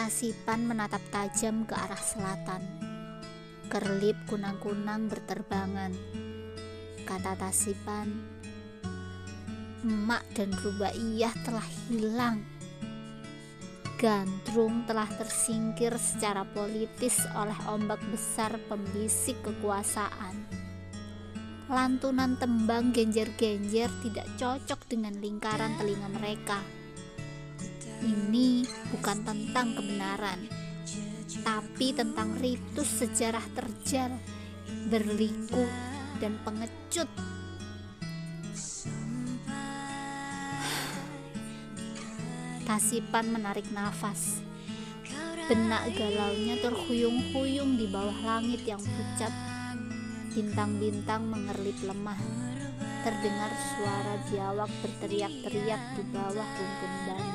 Tasipan menatap tajam ke arah selatan. Kerlip kunang-kunang berterbangan. Kata Tasipan, Emak dan Rubaiyah telah hilang. Gandrung telah tersingkir secara politis oleh ombak besar pembisik kekuasaan. Lantunan tembang genjer-genjer tidak cocok dengan lingkaran telinga mereka. Bukan tentang kebenaran, tapi tentang ritus sejarah terjal, berliku, dan pengecut. Tasipan menarik nafas. Benak galaunya terhuyung-huyung di bawah langit yang pucat. Bintang-bintang mengerlip lemah. Terdengar suara biawak berteriak-teriak di bawah rumpun batu.